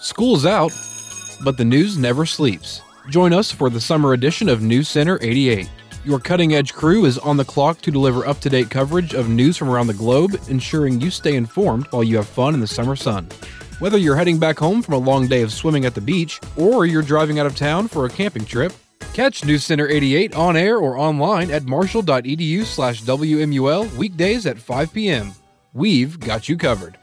School's out, but the news never sleeps. Join us for the summer edition of News Center 88. Your cutting edge crew is on the clock to deliver up to date coverage of news from around the globe, ensuring you stay informed while you have fun in the summer sun. Whether you're heading back home from a long day of swimming at the beach, or you're driving out of town for a camping trip, catch News Center 88 on air or online at marshall.edu slash WMUL weekdays at 5 p.m. We've got you covered.